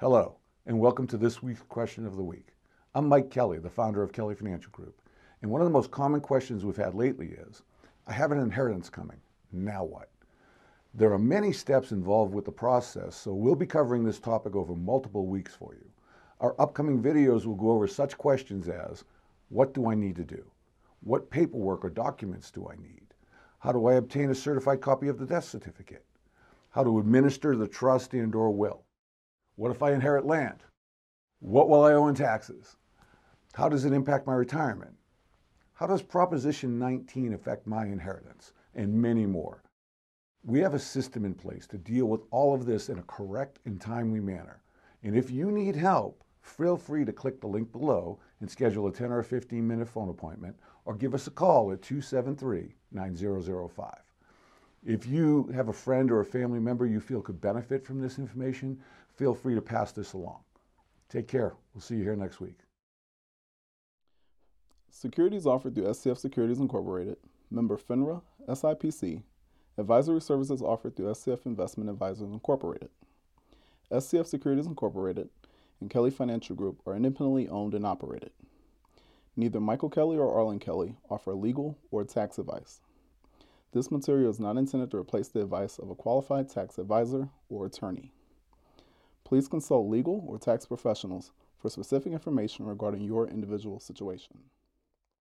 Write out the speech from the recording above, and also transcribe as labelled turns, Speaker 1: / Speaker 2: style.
Speaker 1: Hello, and welcome to this week's question of the week. I'm Mike Kelly, the founder of Kelly Financial Group, and one of the most common questions we've had lately is I have an inheritance coming. Now what? There are many steps involved with the process, so we'll be covering this topic over multiple weeks for you. Our upcoming videos will go over such questions as What do I need to do? What paperwork or documents do I need? How do I obtain a certified copy of the death certificate? How to administer the trust and or will? What if I inherit land? What will I owe in taxes? How does it impact my retirement? How does Proposition 19 affect my inheritance? And many more. We have a system in place to deal with all of this in a correct and timely manner. And if you need help, feel free to click the link below and schedule a 10 or 15 minute phone appointment or give us a call at 273 9005. If you have a friend or a family member you feel could benefit from this information, feel free to pass this along. Take care. We'll see you here next week.
Speaker 2: Securities offered through SCF Securities Incorporated, member FINRA, SIPC. Advisory services offered through SCF Investment Advisors Incorporated. SCF Securities Incorporated and Kelly Financial Group are independently owned and operated. Neither Michael Kelly or Arlen Kelly offer legal or tax advice. This material is not intended to replace the advice of a qualified tax advisor or attorney. Please consult legal or tax professionals for specific information regarding your individual situation.